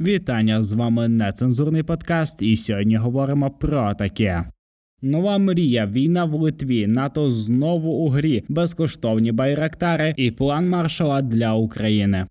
Вітання з вами нецензурний подкаст, і сьогодні говоримо про таке. Нова мрія, війна в Литві, НАТО знову у грі, безкоштовні байрактари і план маршала для України.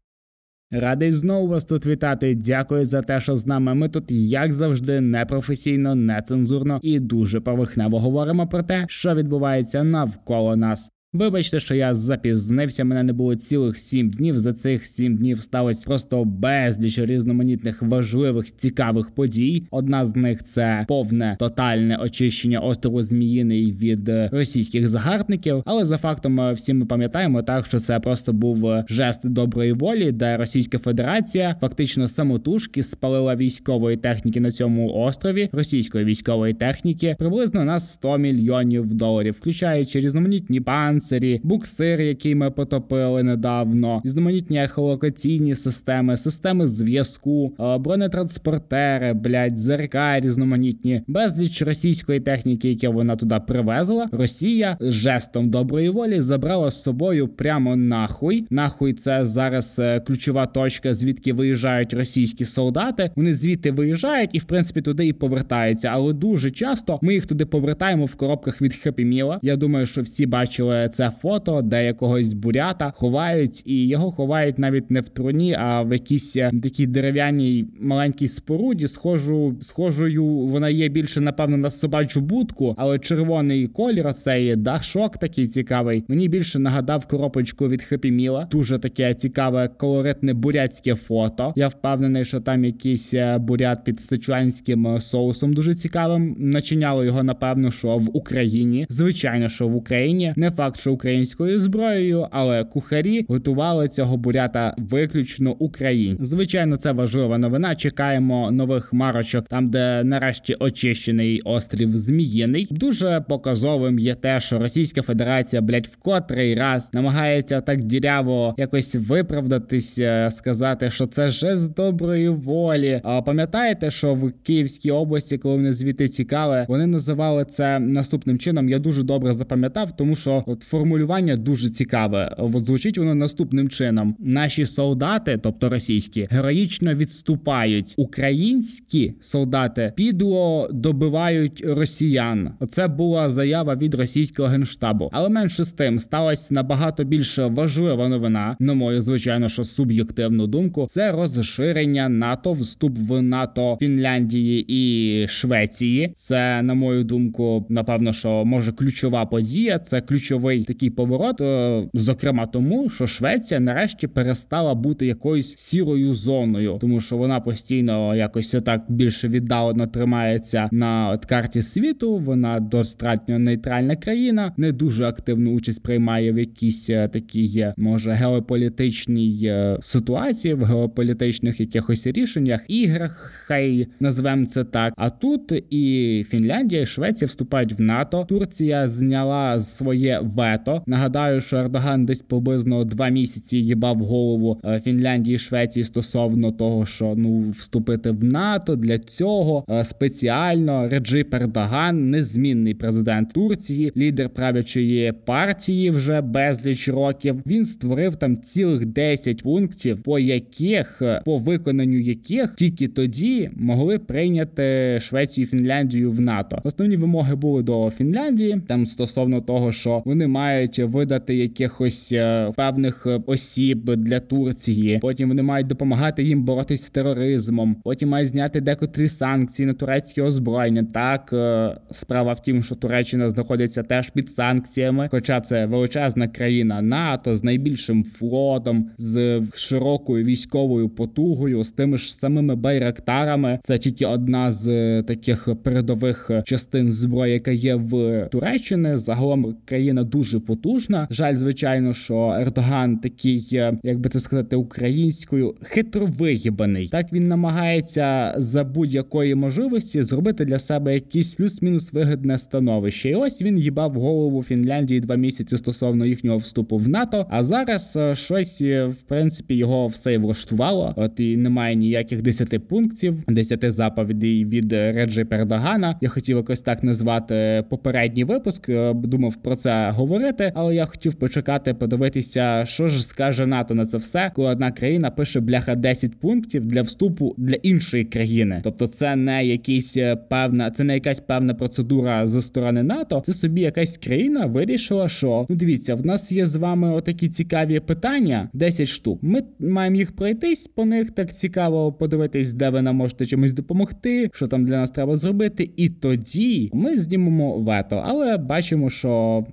Радий знову вас тут вітати. Дякую за те, що з нами. Ми тут, як завжди, непрофесійно, нецензурно і дуже поверхнево говоримо про те, що відбувається навколо нас. Вибачте, що я запізнився. Мене не було цілих сім днів. За цих сім днів сталося просто безліч різноманітних важливих цікавих подій. Одна з них це повне тотальне очищення острову Зміїний від е, російських загарбників. Але за фактом е, всі ми пам'ятаємо так, що це просто був е, жест доброї волі, де Російська Федерація фактично самотужки спалила військової техніки на цьому острові російської військової техніки приблизно на 100 мільйонів доларів, включаючи різноманітні панцирі, панцирі, буксир, який ми потопили недавно, різноманітні ехолокаційні системи, системи зв'язку, е, бронетранспортери, блядь, зерка різноманітні, безліч російської техніки, яку вона туди привезла. Росія жестом доброї волі забрала з собою прямо нахуй. Нахуй це зараз е, ключова точка, звідки виїжджають російські солдати. Вони звідти виїжджають і в принципі туди і повертаються. Але дуже часто ми їх туди повертаємо в коробках від Хепіміла. Я думаю, що всі бачили це фото, де якогось бурята ховають, і його ховають навіть не в труні, а в якійсь е, такій дерев'яній маленькій споруді. Схожу, схожою вона є більше, напевно, на собачу будку, але червоний колір, оцей дахшок такий цікавий. Мені більше нагадав коробочку від Хепіміла. Дуже таке цікаве колоритне бурятське фото. Я впевнений, що там якийсь е, бурят під сичуанським е, соусом дуже цікавим. Начиняло його, напевно, що в Україні. Звичайно, що в Україні не факт що українською зброєю, але кухарі готували цього бурята виключно українською. Звичайно, це важлива новина. Чекаємо нових марочок, там де нарешті очищений острів Зміїний. Дуже показовим є те, що Російська Федерація, блять, в котрий раз намагається так діряво якось виправдатися, сказати, що це жест доброї волі. А пам'ятаєте, що в Київській області, коли вони звідти тікали, вони називали це наступним чином. Я дуже добре запам'ятав, тому що от формулювання дуже цікаве. От звучить воно наступним чином: наші солдати, тобто російські, героїчно відступають. Українські солдати підло добивають росіян. Це була заява від російського генштабу. Але менше з тим сталася набагато більш важлива новина. На мою звичайно, що суб'єктивну думку, це розширення НАТО, вступ в НАТО Фінляндії і Швеції. Це на мою думку, напевно, що може ключова подія. Це ключовий такий поворот, е, зокрема тому, що Швеція нарешті перестала бути якоюсь сірою зоною, тому що вона постійно якось так більше віддалено тримається на карті світу. Вона достатньо нейтральна країна, не дуже активну участь приймає в якійсь е, такій, може геополітичній е, ситуації, в геополітичних якихось рішеннях, іграх, хай назвемо це так. А тут і Фінляндія, і Швеція вступають в НАТО. Турція зняла своє вето. Нагадаю, що Ердоган десь приблизно два місяці їбав голову е, Фінляндії і Швеції стосовно того, що ну вступити в НАТО для цього е, спеціально Реджип Ердоган, незмінний президент Турції, лідер правлячої партії вже безліч років. Він створив там цілих 10 пунктів, по яких е, по виконанню яких тільки тоді могли прийняти Швецію і Фінляндію в НАТО. Основні вимоги були до Фінляндії там стосовно того, що вони мають видати якихось е, певних е, осіб для Турції. Потім вони мають допомагати їм боротись з тероризмом. Потім мають зняти декотрі санкції на турецьке озброєння. Так е, справа в тім, що Туреччина знаходиться теж під санкціями, хоча це величезна країна НАТО з найбільшим флотом, з широкою військовою потугою, з тими ж самими байрактарами. Це тільки одна з таких передових частин зброї, яка є в Туреччині. Загалом країна дуже дуже потужна. Жаль, звичайно, що Ердоган такий, е, як би це сказати, українською хитровигібаний. Так він намагається за будь-якої можливості зробити для себе якийсь плюс-мінус вигідне становище. І ось він їбав голову Фінляндії два місяці стосовно їхнього вступу в НАТО. А зараз е, щось е, в принципі його все і влаштувало. От і немає ніяких десяти пунктів, десяти заповідей від Реджі Пердогана. Я хотів якось так назвати попередній випуск. Думав про це говорити говорити, але я хотів почекати, подивитися, що ж скаже НАТО на це все, коли одна країна пише бляха 10 пунктів для вступу для іншої країни. Тобто, це не якісь е, певна, це не якась певна процедура зі сторони НАТО. Це собі якась країна вирішила, що ну дивіться, в нас є з вами отакі цікаві питання, 10 штук. Ми маємо їх пройтись по них. Так цікаво подивитись, де ви нам можете чимось допомогти, що там для нас треба зробити. І тоді ми знімемо вето. Але бачимо, що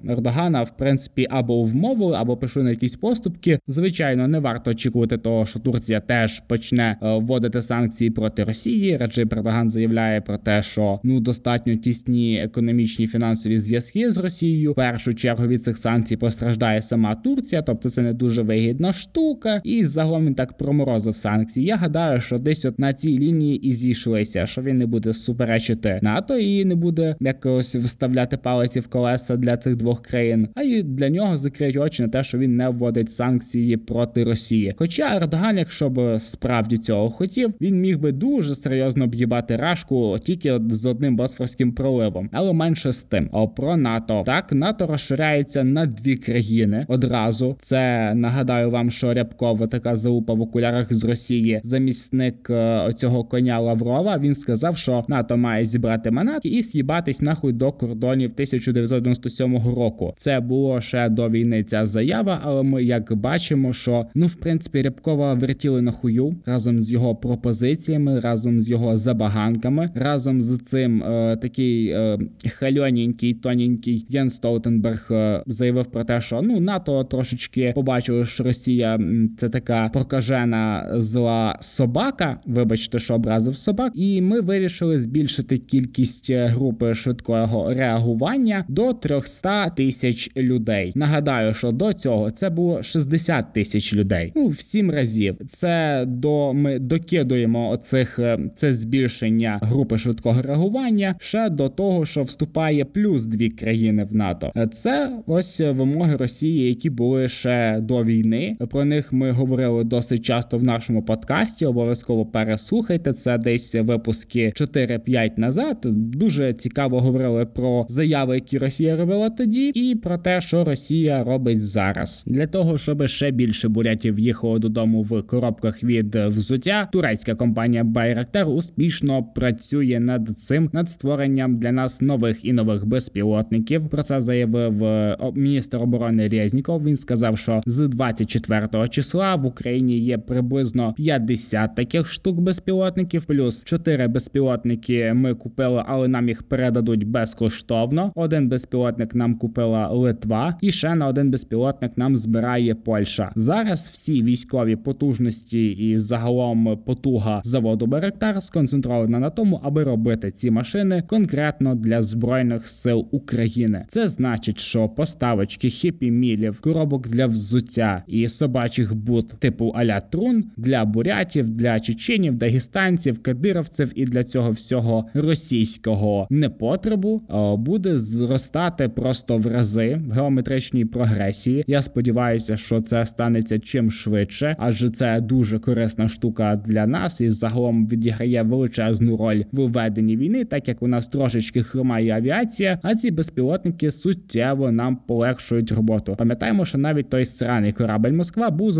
Ердогана в принципі або вмовили, або пішли на якісь поступки. Звичайно, не варто очікувати того, що Турція теж почне е, вводити санкції проти Росії. Раджей Ердоган заявляє про те, що ну достатньо тісні економічні фінансові зв'язки з Росією. В першу чергу від цих санкцій постраждає сама Турція, тобто це не дуже вигідна штука. І загалом він так проморозив санкції. Я гадаю, що десь от на цій лінії і зійшлися, що він не буде суперечити НАТО і не буде якось вставляти палиці в колеса для цих двох країн. А й для нього закриють очі на те, що він не вводить санкції проти Росії. Хоча Ердоган, якщо б справді цього хотів, він міг би дуже серйозно об'їбати рашку тільки з одним босфорським проливом, але менше з тим. А про НАТО так НАТО розширяється на дві країни одразу. Це нагадаю вам, що Рябкова така залупа в окулярах з Росії, замісник е, цього коня Лаврова. Він сказав, що НАТО має зібрати манат і з'їбатись нахуй до кордонів 1997 року. Це було ще до війни. Ця заява, але ми як бачимо, що ну в принципі Рябкова вертіли на хую разом з його пропозиціями, разом з його забаганками, разом з цим е, такий е, хальоненький, тоненький Єн Столтенберг е, заявив про те, що ну НАТО трошечки побачили, що Росія це така прокажена зла собака. Вибачте, що образив собак, і ми вирішили збільшити кількість е, групи швидкого реагування до 300 тисяч людей. Нагадаю, що до цього це було 60 тисяч людей. Ну в сім разів. Це до ми докидуємо оцих е, це збільшення групи швидкого реагування ще до того, що вступає плюс дві країни в НАТО. Е, це ось вимоги Росії, які були ще до війни. Про них ми говорили досить часто в нашому подкасті. Обов'язково переслухайте це десь випуски 4-5 назад. Дуже цікаво говорили про заяви, які Росія робила тоді, і про те, що Росія робить зараз, для того, щоб ще більше бурятів їхало додому в коробках від взуття. Турецька компанія Байрактар успішно працює над цим над створенням для нас нових і нових безпілотників. Про це заявив е, міністр оборони Резніков. Він сказав, що з 24 числа в Україні є приблизно 50 таких штук безпілотників, плюс 4 безпілотники ми купили, але нам їх передадуть безкоштовно. Один безпілотник нам купила Литва, і ще на один безпілотник нам збирає Польща. Зараз всі військові потужності і загалом потуга заводу Беректар сконцентрована на тому, аби робити ці машини конкретно для збройних сил України. Це значить, що поставочки хіпі мілів, коробок для взуття і собачих бут типу аля трун для бурятів, для чеченів, дагестанців, кадировців і для цього всього російського непотребу буде зростати просто в рази в геометричній прогресії. Я сподіваюся, що це станеться чим швидше, адже це дуже корисна штука для нас і загалом відіграє величезну роль в веденні війни, так як у нас трошечки хромає авіація, а ці безпілотники суттєво нам полегшують роботу. Пам'ятаємо, що навіть той сраний корабель Москва був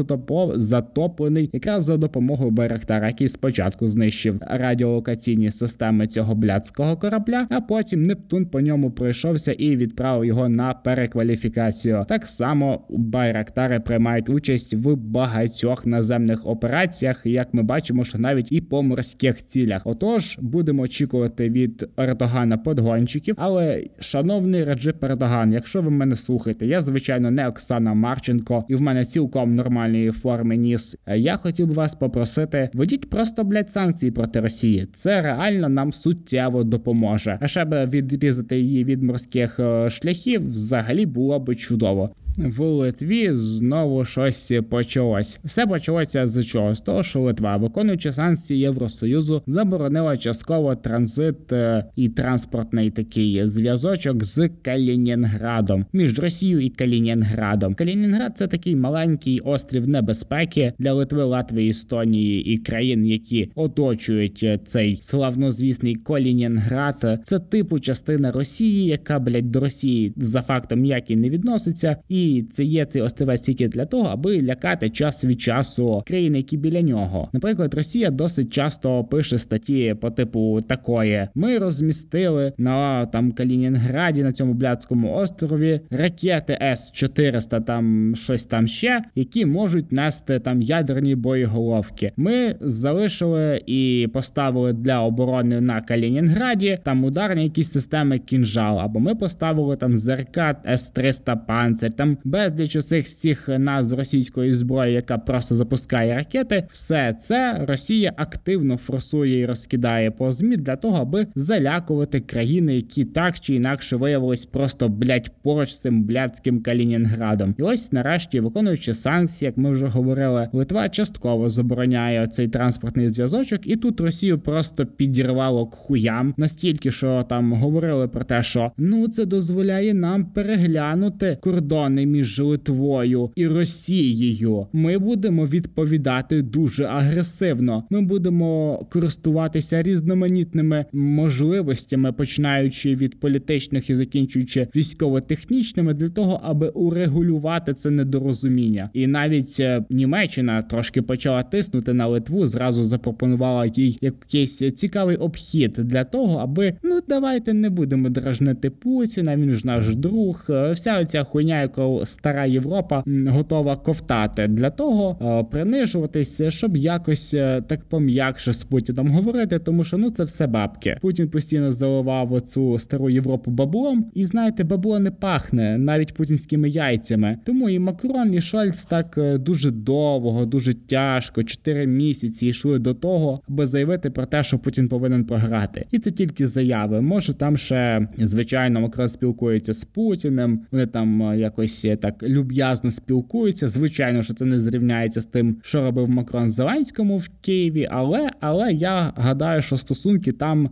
затоплений якраз за допомогою Байрактара, який спочатку знищив радіолокаційні системи цього блядського корабля, а потім Нептун по ньому пройшовся і відправив його на перекваліфікацію. Так само Байрактари приймають участь в багатьох наземних операціях, як ми бачимо, що навіть і по морських цілях. Отож, будемо очікувати від Ердогана подгончиків. Але, шановний Раджип Ердоган, якщо ви мене слухаєте, я звичайно не Оксана Марченко, і в мене цілком нормальної форми ніс. Я хотів би вас попросити, ведіть просто блядь, санкції проти Росії. Це реально нам суттєво допоможе. А ще би відрізати її від морських е, шляхів, взагалі було би чудово. В Литві знову щось почалось. Все почалося з чого? З того, що Литва, виконуючи санкції Євросоюзу, заборонила частково транзит е, і транспортний такий зв'язочок з Калінінградом між Росією і Калінінградом. Калінінград це такий маленький острів небезпеки для Литви, Латвії, Естонії і країн, які оточують е, цей славнозвісний Калінінград. Це типу частина Росії, яка блядь, до Росії за фактом ніяк і не відноситься, і це є цей острівець тільки для того, аби лякати час від часу країни, які біля нього. Наприклад, Росія досить часто пише статті по типу такої: ми розмістили на там Калінінграді на цьому блядському острові ракети С 400 там щось там ще, які можуть нести там ядерні боєголовки. Ми залишили і поставили для оборони на Калінінграді там ударні якісь системи кінжал, або ми поставили там ЗРК С-300 панцир, там безліч усіх всіх назв російської зброї, яка просто запускає ракети. Все це Росія активно форсує і розкидає по змі для того, аби залякувати країни, які так чи інакше виявились просто блять поруч з цим блядським Калінінградом. І ось нарешті, виконуючи санкції, як ми вже говорили, Литва частково забороняє цей транспортний зв'язочок, і тут Росію просто підірвало к хуям настільки, що там говорили про те, що ну це дозволяє нам переглянути кордони між Литвою і Росією. Ми будемо відповідати дуже агресивно. Ми будемо користуватися різноманітними можливостями, починаючи від політичних і закінчуючи військово-технічними, для того, аби урегулювати це недорозуміння. І навіть е, Німеччина трошки почала тиснути на Литву, зразу запропонувала їй якийсь цікавий обхід для того, аби ну давайте не будемо дражнити Путіна. Він ж наш друг. Е, Вся оця хуйня, стара Європа готова ковтати для того, е, принижуватися, щоб якось е, так пом'якше з Путіном говорити, тому що ну це все бабки. Путін постійно заливав оцю стару Європу баблом, і знаєте, бабло не пахне навіть путінськими яйцями. Тому і Макрон, і Шольц так е, дуже довго, дуже тяжко, 4 місяці йшли до того, аби заявити про те, що Путін повинен програти. І це тільки заяви. Може, там ще звичайно Макрон спілкується з Путіним. Вони там якось е, так люб'язно спілкуються. Звичайно, що це не зрівняється з тим, що робив Макрон Зеленському в Києві, але але я гадаю, що стосунки там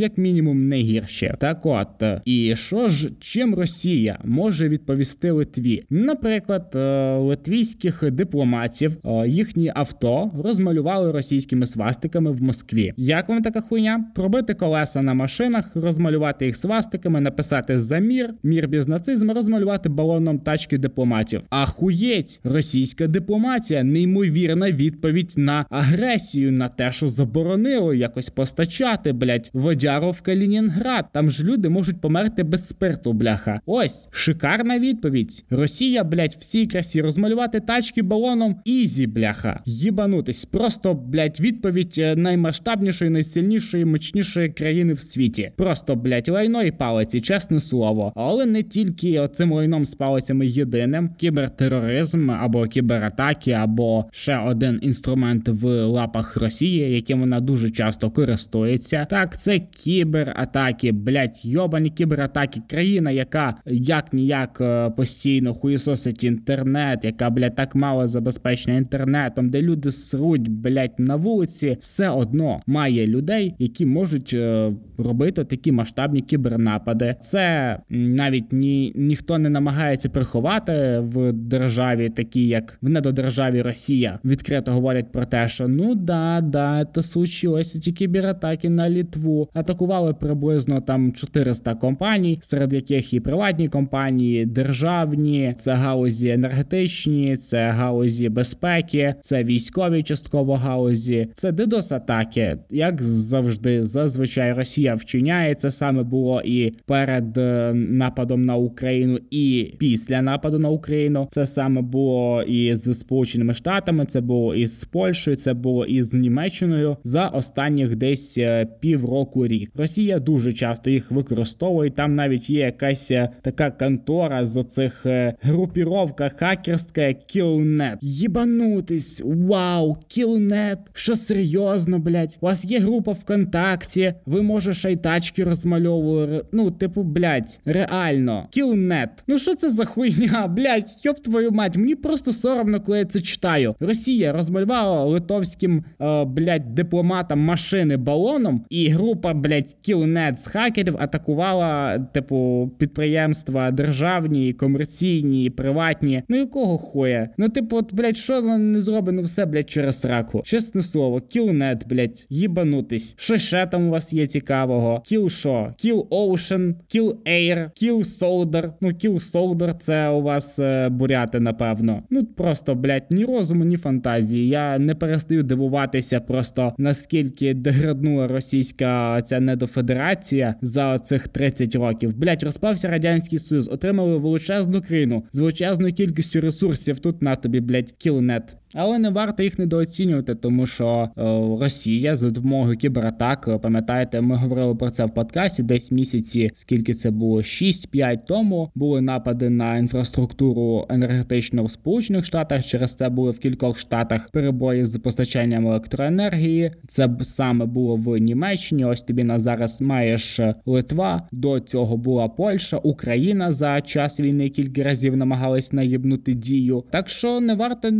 як мінімум не гірші. Так от е, і що ж, чим Росія може відповісти Литві? Наприклад, е, литвійських дипломатів е, їхні авто розмалювали російськими свастиками в Москві. Як вам така хуйня? Пробити колеса на машинах, розмалювати їх свастиками, написати за мір, мір без нацизму, розмалювати балоном тачки дипломатів. Ахуєть, російська дипломатія, неймовірна відповідь на агресію, на те, що заборонило якось постачати, блять, водяру в Калінінград. Там ж люди можуть померти без спирту, бляха. Ось шикарна відповідь. Росія, блять, всій красі розмалювати тачки балоном. Ізі, бляха. Їбанутись. Просто, блять, відповідь е, наймасштабнішої, найсильнішої, мощнішої країни в світі. Просто, блять, лайно і палиці, чесне слово. Але не тільки цим лайном з палицями єдиним. Кібертероризм або кібератаки, або ще один інструмент в лапах Росії, яким вона дуже часто користується. Так, це кібератаки, блять, йобані кібератаки. Країна, яка як ніяк е, постійно хуєсосить інтернет, яка, блять, так мало забезпечена інтернетом, де люди сруть, блять, на вулиці, все одно має людей, які можуть е, робити такі масштабні кібернапади. Це навіть ні ніхто не намагається приховати в державі, такі як в недодержаві Росія, відкрито говорять про те, що ну да, да, це случилося ті кібератаки на Літву. Атакували приблизно там 400 компаній, серед яких і приватні компанії, державні, це галузі енергетичні, це галузі безпеки, це військові частково галузі, це ддос атаки. Як завжди, зазвичай Росія вчиняє. Це саме було і перед е, нападом на Україну, і після нападу на Україну. Це саме було і з Сполученими Штатами, це було і з Польщею, це було і з Німеччиною за останніх десь е, півроку рік. Росія дуже часто їх використовує. Там навіть є якась е, така контора з оцих е, групіровка хакерська Killnet. Єбанутись, вау, Killnet, що серйозно, блять. У вас є група ВКонтакті, ви може ще й тачки розмальовувати. Ну, типу, блять, реально, Killnet. Ну що це за хуйня, блядь, йоб твою мать, мені просто соромно, коли я це читаю. Росія розмалювала литовським, е, блядь, дипломатам машини балоном, і група, блядь, кілнет з хакерів атакувала, типу, підприємства державні, комерційні, приватні. Ну якого хуя? Ну, типу, от, блядь, що не зроблено все, блядь, через раку. Чесне слово, кілнет, блядь, їбанутись. Що ще там у вас є цікавого? Кіл що? Кіл Ocean, Kill Air, Kill Soldier. Ну, Kill Soldier це у вас е, буряти, напевно. Ну просто, блядь, ні розуму, ні фантазії. Я не перестаю дивуватися просто наскільки деграднула російська ця недофедерація за цих 30 років. Блядь, розпався радянський союз, отримали величезну країну з величезною кількістю ресурсів. Тут на тобі, блядь, кілнет. Але не варто їх недооцінювати, тому що е, Росія за допомогою кібератак, е, пам'ятаєте, ми говорили про це в подкасті. Десь місяці, скільки це було 6-5 тому. Були напади на інфраструктуру енергетичну в Сполучених Штатах. Через це були в кількох штатах перебої з постачанням електроенергії. Це саме було в Німеччині. Ось тобі на зараз маєш е, Литва. До цього була Польща, Україна за час війни кілька разів намагались наїбнути дію. Так що не варто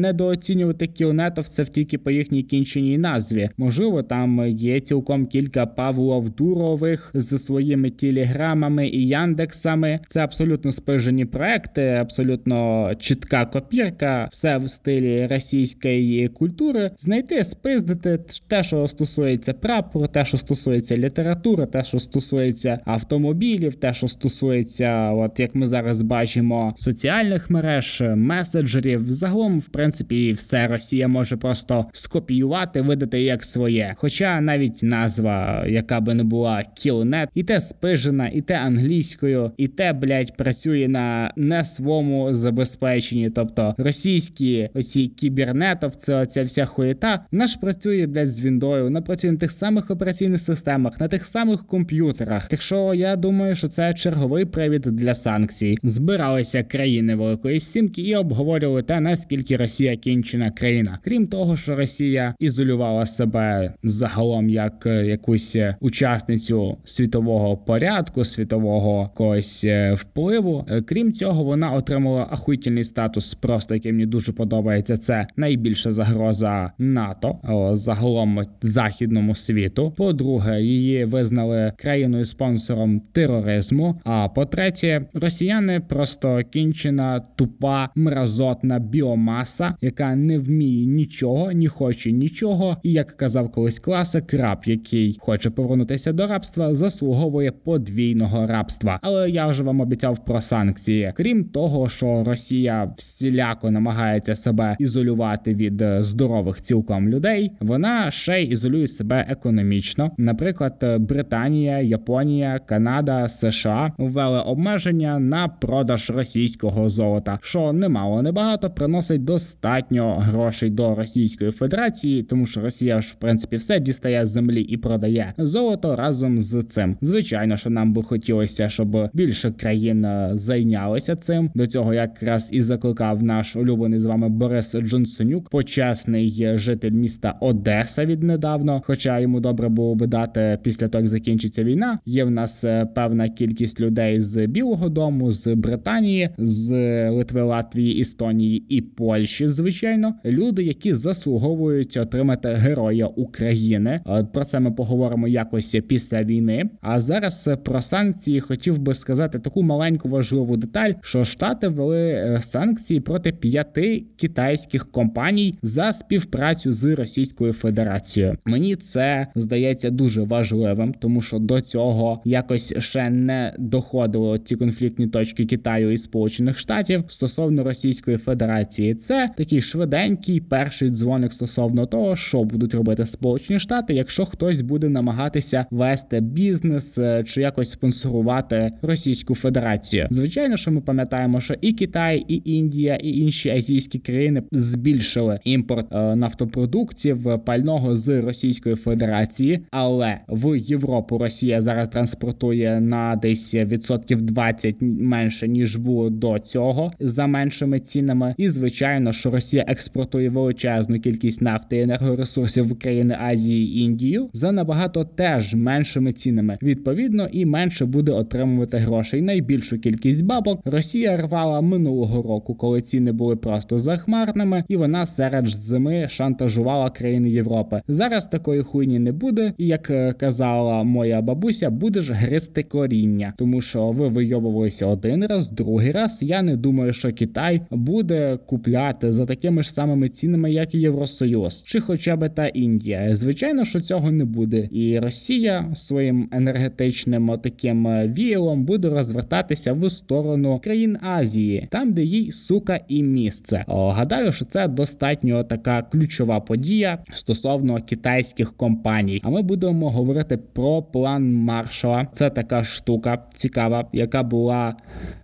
недооцінювати кілнетовців тільки по їхній кінченій назві. Можливо, там є цілком кілька Павлов Дурових з своїми телеграмами і Яндексами. Це абсолютно спижені проекти, абсолютно чітка копірка, все в стилі російської культури. Знайти, спиздити те, що стосується прапору, те, що стосується літератури, те, що стосується автомобілів, те, що стосується, от як ми зараз бачимо, соціальних мереж, меседжерів, загалом в принципі принципі, все Росія може просто скопіювати, видати як своє. Хоча навіть назва, яка би не була Killnet, і те спижена, і те англійською, і те, блядь, працює на не своєму забезпеченні. Тобто російські оці кібернетовці, оця вся хуєта, ж працює, блядь, з Віндою, вона працює на тих самих операційних системах, на тих самих комп'ютерах. Так що я думаю, що це черговий привід для санкцій. Збиралися країни Великої Сімки і обговорювали те, наскільки Росія. Росія кінчена країна. Крім того, що Росія ізолювала себе загалом як е, якусь е, учасницю світового порядку, світового когось е, впливу. Крім цього, вона отримала ахуйтельний статус, просто який мені дуже подобається. Це найбільша загроза НАТО загалом західному світу. По-друге, її визнали країною спонсором тероризму. А по-третє, росіяни просто кінчена тупа мразотна біомаса яка не вміє нічого, не хоче нічого. І як казав колись класик, раб, який хоче повернутися до рабства, заслуговує подвійного рабства. Але я вже вам обіцяв про санкції. Крім того, що Росія всіляко намагається себе ізолювати від здорових цілком людей, вона ще й ізолює себе економічно. Наприклад, Британія, Японія, Канада, США ввели обмеження на продаж російського золота, що немало небагато приносить до достатньо грошей до Російської Федерації, тому що Росія ж в принципі все дістає з землі і продає золото разом з цим. Звичайно, що нам би хотілося, щоб більше країн е, зайнялися цим. До цього якраз і закликав наш улюблений з вами Борис Джонсонюк, почесний житель міста Одеса віднедавно. Хоча йому добре було би дати після того, як закінчиться війна. Є в нас е, певна кількість людей з Білого Дому, з Британії, з Литви, Латвії, Естонії і Польщі звичайно, люди, які заслуговують отримати Героя України. Про це ми поговоримо якось після війни. А зараз про санкції хотів би сказати таку маленьку важливу деталь, що штати ввели е, санкції проти п'яти китайських компаній за співпрацю з Російською Федерацією. Мені це здається дуже важливим, тому що до цього якось ще не доходило ці конфліктні точки Китаю і Сполучених Штатів стосовно Російської Федерації. Це такий швиденький перший дзвоник стосовно того, що будуть робити Сполучені Штати, якщо хтось буде намагатися вести бізнес е, чи якось спонсорувати Російську Федерацію. Звичайно, що ми пам'ятаємо, що і Китай, і Індія, і інші азійські країни збільшили імпорт е, нафтопродуктів пального з Російської Федерації, але в Європу Росія зараз транспортує на десь відсотків 20 менше ніж було до цього за меншими цінами, і звичайно що Росія експортує величезну кількість нафти і енергоресурсів в країни Азії і Індію за набагато теж меншими цінами. Відповідно, і менше буде отримувати грошей. Найбільшу кількість бабок Росія рвала минулого року, коли ціни були просто захмарними, і вона серед зими шантажувала країни Європи. Зараз такої хуйні не буде, і як е, казала моя бабуся, будеш гризти коріння, тому що ви вийобувалися один раз, другий раз. Я не думаю, що Китай буде купляти за такими ж самими цінами, як і Євросоюз, чи хоча б та Індія. Звичайно, що цього не буде, і Росія своїм енергетичним таким е, віялом буде розвертатися в сторону країн Азії, там де їй сука і місце. О, гадаю, що це достатньо така ключова подія стосовно китайських компаній. А ми будемо говорити про план Маршала. Це така штука цікава, яка була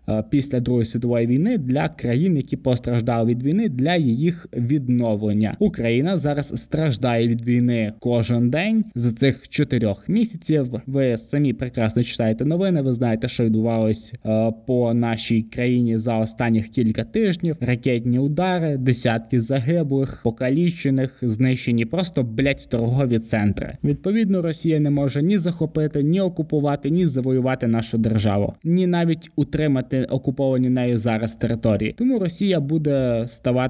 Е, після Другої світової війни для країн, які постраждали від війни, для їх відновлення. Україна зараз страждає від війни кожен день з цих чотирьох місяців. Ви самі прекрасно читаєте новини. Ви знаєте, що відбувалось е, по нашій країні за останніх кілька тижнів. Ракетні удари, десятки загиблих, покалічених, знищені просто блять торгові центри. Відповідно, Росія не може ні захопити, ні окупувати, ні завоювати нашу державу, ні навіть утримати окуповані нею зараз території. Тому Росія буде ставати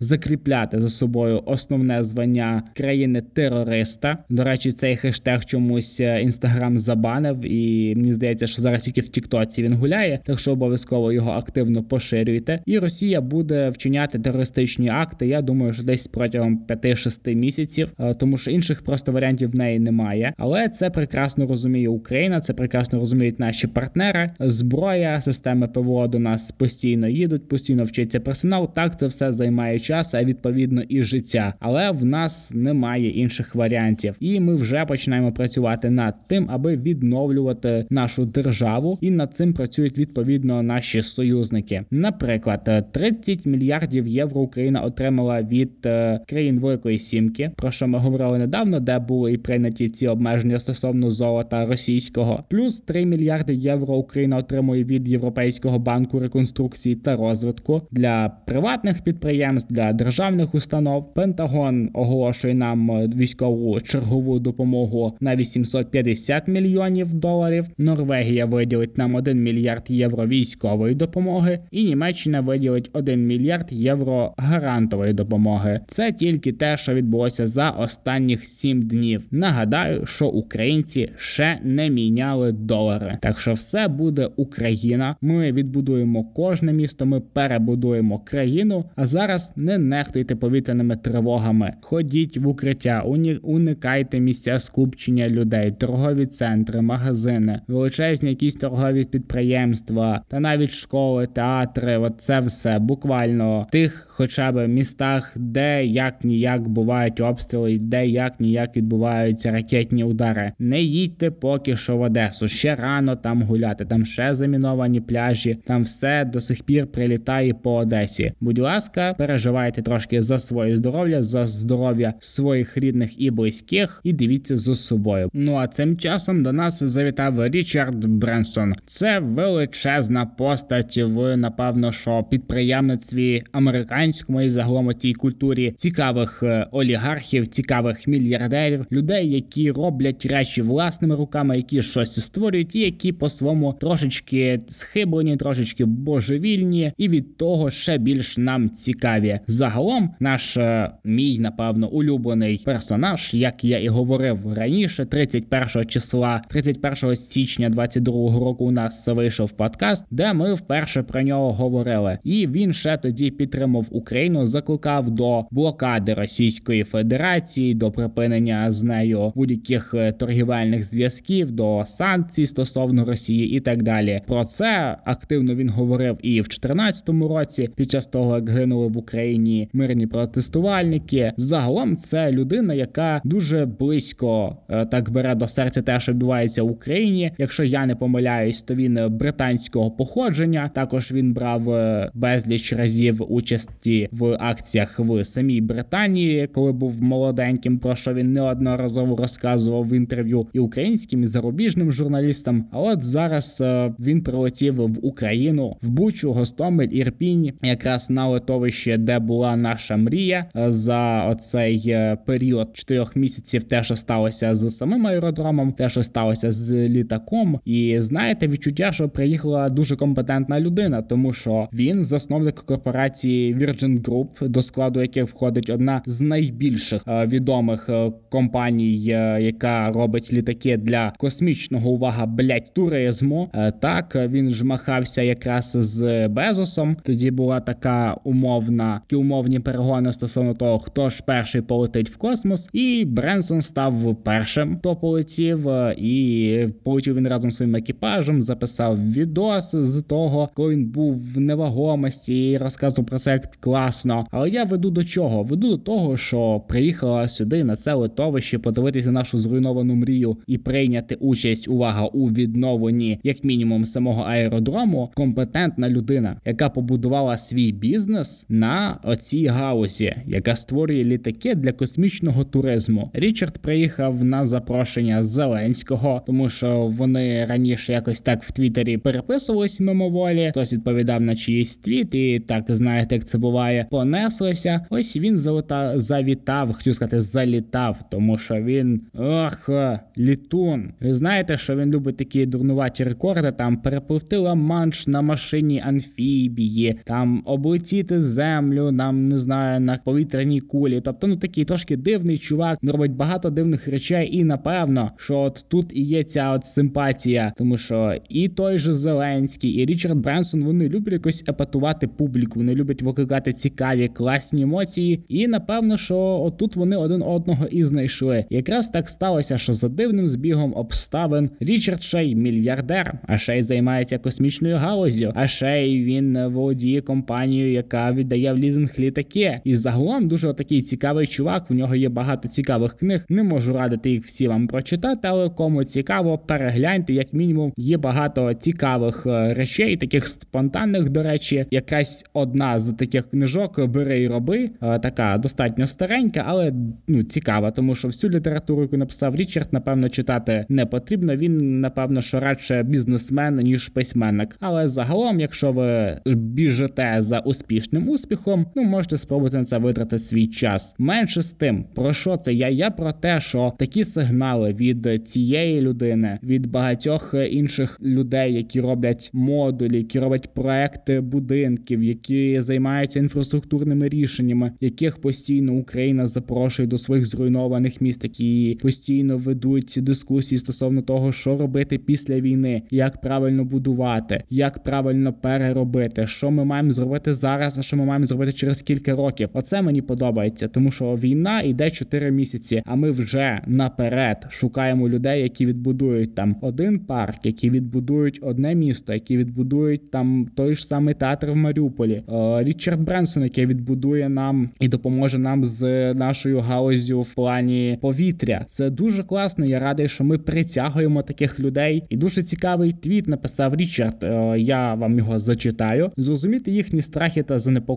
закріпляти за собою основне звання країни терориста. До речі, цей хештег чомусь інстаграм забанив, і мені здається, що зараз тільки в Тіктоці він гуляє, так що обов'язково його активно поширюйте. І Росія буде вчиняти терористичні акти. Я думаю, що десь протягом 5-6 місяців, е, тому що інших просто варіантів в неї немає. Але це прекрасно розуміє Україна, це прекрасно розуміють наші партнери. Зброя, системи ПВО до нас постійно їдуть, постійно вчиться персонал. Так це все займає час, а відповідно і життя. Але в нас немає інших варіантів, і ми вже починаємо працювати над тим, аби відновлювати нашу державу, і над цим працюють відповідно наші союзники. Наприклад, 30 мільярдів євро Україна отримала від е, країн Великої Сімки, про що ми говорили недавно, де були і прийняті ці обмеження стосовно золота російського, плюс 3 мільярди євро Україна отримує від. Європейського банку реконструкції та розвитку для приватних підприємств, для державних установ. Пентагон оголошує нам військову чергову допомогу на 850 мільйонів доларів. Норвегія виділить нам 1 мільярд євро військової допомоги, і Німеччина виділить 1 мільярд євро гарантової допомоги. Це тільки те, що відбулося за останніх 7 днів. Нагадаю, що українці ще не міняли долари, так що все буде Україна. Ми відбудуємо кожне місто, ми перебудуємо країну. А зараз не нехтуйте повітряними тривогами. Ходіть в укриття, уникайте місця скупчення людей, торгові центри, магазини, величезні якісь торгові підприємства та навіть школи, театри. От це все буквально в тих, хоча б містах, де як ніяк бувають обстріли, де як ніяк відбуваються ракетні удари. Не їдьте поки що в Одесу. Ще рано там гуляти. Там ще заміновані пляжі. Там все до сих пір прилітає по Одесі. Будь ласка, переживайте трошки за своє здоров'я, за здоров'я своїх рідних і близьких, і дивіться за собою. Ну а цим часом до нас завітав Річард Бренсон. Це величезна постать в напевно, що підприємництві американському і загалом цій культурі цікавих е, олігархів, цікавих мільярдерів, людей, які роблять речі власними руками, які щось створюють, і які по своєму трошечки схиблені трошечки божевільні, і від того ще більш нам цікаві. Загалом, наш е, мій, напевно, улюблений персонаж, як я і говорив раніше, 31 числа, 31 січня 22 року, у нас вийшов подкаст, де ми вперше про нього говорили. І він ще тоді підтримав Україну, закликав до блокади Російської Федерації, до припинення з нею будь-яких е, торгівельних зв'язків, до санкцій стосовно Росії і так далі. Про це активно він говорив і в 2014 році, під час того як гинули в Україні мирні протестувальники. Загалом це людина, яка дуже близько е, так бере до серця те, що відбувається в Україні. Якщо я не помиляюсь, то він британського походження. Також він брав е, безліч разів участі в акціях в самій Британії, коли був молоденьким. Про що він неодноразово розказував в інтерв'ю і українським і зарубіжним журналістам. А от зараз е, він прилетів в Україну в Бучу, Гостомель, Ірпінь, якраз на литовий литовище, де була наша мрія за оцей період чотирьох місяців. Те, що сталося з самим аеродромом, те, що сталося з літаком, і знаєте, відчуття, що приїхала дуже компетентна людина, тому що він засновник корпорації Virgin Group, до складу яких входить одна з найбільших відомих компаній, яка робить літаки для космічного увага блять туризму. Так він ж махався якраз з Безосом. Тоді була така умовна ті умовні перегони стосовно того, хто ж перший полетить в космос, і Бренсон став першим, хто полетів, і полетів він разом з своїм екіпажем, записав відос з того, коли він був в невагомості і розказував про це як класно. Але я веду до чого? Веду до того, що приїхала сюди на це литовище подивитися нашу зруйновану мрію і прийняти участь увага у відновленні, як мінімум, самого аеродрому. Компетентна людина, яка побудувала свій бізнес на оцій гаузі, яка створює літаки для космічного туризму. Річард приїхав на запрошення Зеленського, тому що вони раніше якось так в Твіттері переписувались мимоволі. Хтось відповідав на чиїсь твіт, і так знаєте, як це буває, понеслося. Ось він залета завітав, хотів сказати, залітав, тому що він ох, літун. Ви знаєте, що він любить такі дурнуваті рекорди, там перепливти ламанш на машині амфібії, там облетіти землю, нам не знаю, на повітряній кулі. Тобто, ну такий трошки дивний чувак, робить багато дивних речей, і напевно, що от тут і є ця от симпатія, тому що і той же Зеленський, і Річард Бренсон вони люблять якось епатувати публіку, вони люблять викликати цікаві, класні емоції. І напевно, що отут вони один одного і знайшли. Якраз так сталося, що за дивним збігом обставин Річард Шей мільярдер, а ще й займається космічною галузю, а ще й він володіє компанією, яка віддає в лізинг літаки. І загалом дуже такий цікавий чувак. У нього є багато цікавих книг. Не можу радити їх всі вам прочитати, але кому цікаво, перегляньте, як мінімум, є багато цікавих е, речей, таких спонтанних, до речі, якась одна з таких книжок бери і роби. Е, така достатньо старенька, але ну цікава, тому що всю літературу, яку написав Річард, напевно, читати не потрібно. Він напевно, що радше бізнесмен ніж письменник. Але загалом, якщо ви біжите за успішним успіхом, ну можете спробувати на це витратити свій час. Менше з тим, про що це я? Я про те, що такі сигнали від цієї людини, від багатьох інших людей, які роблять модулі, які роблять проекти будинків, які займаються інфраструктурними рішеннями, яких постійно Україна запрошує до своїх зруйнованих міст, які постійно ведуть дискусії стосовно того, що робити після війни, як правильно будувати, як правильно переробити, що ми маємо зробити зараз, а що ми маємо зробити через кілька років. Оце мені подобається, тому що війна йде 4 місяці, а ми вже наперед шукаємо людей, які відбудують там один парк, які відбудують одне місто, які відбудують там той ж самий театр в Маріуполі. Е, Річард Бренсон, який відбудує нам і допоможе нам з нашою галузю в плані повітря. Це дуже класно. Я радий, що ми притягуємо таких людей. І дуже цікавий твіт написав Річард. Е, я вам його зачитаю. Зрозуміти їхні страхи та занепокоєння,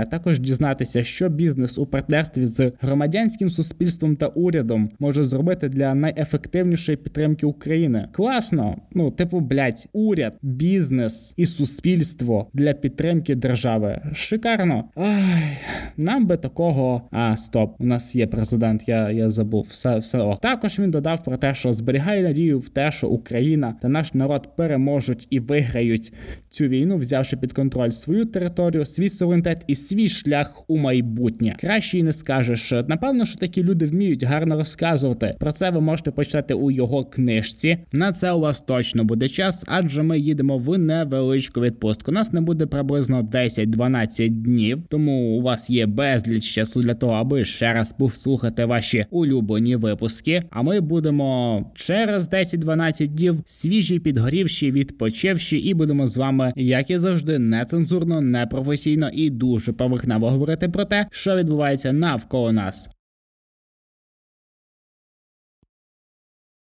а також дізнатися, що бізнес у партнерстві з громадянським суспільством та урядом може зробити для найефективнішої підтримки України. Класно, ну типу, блять, уряд, бізнес і суспільство для підтримки держави. Шикарно. Ай, нам би такого. А, стоп, у нас є президент. Я я забув. Все все ок. Також він додав про те, що зберігає надію в те, що Україна та наш народ переможуть і виграють цю війну, взявши під контроль свою територію, свій суверенітет і свій шлях у майбутнє. Краще й не скажеш. Напевно, що такі люди вміють гарно розказувати. Про це ви можете почитати у його книжці. На це у вас точно буде час, адже ми їдемо в невеличку відпустку. Нас не буде приблизно 10-12 днів, тому у вас є безліч часу для того, аби ще раз послухати ваші улюблені випуски. А ми будемо через 10-12 днів свіжі, підгорівші, відпочивші, і будемо з вами, як і завжди, нецензурно, непрофесійно дуже поверхнево говорити про те, що відбувається навколо нас.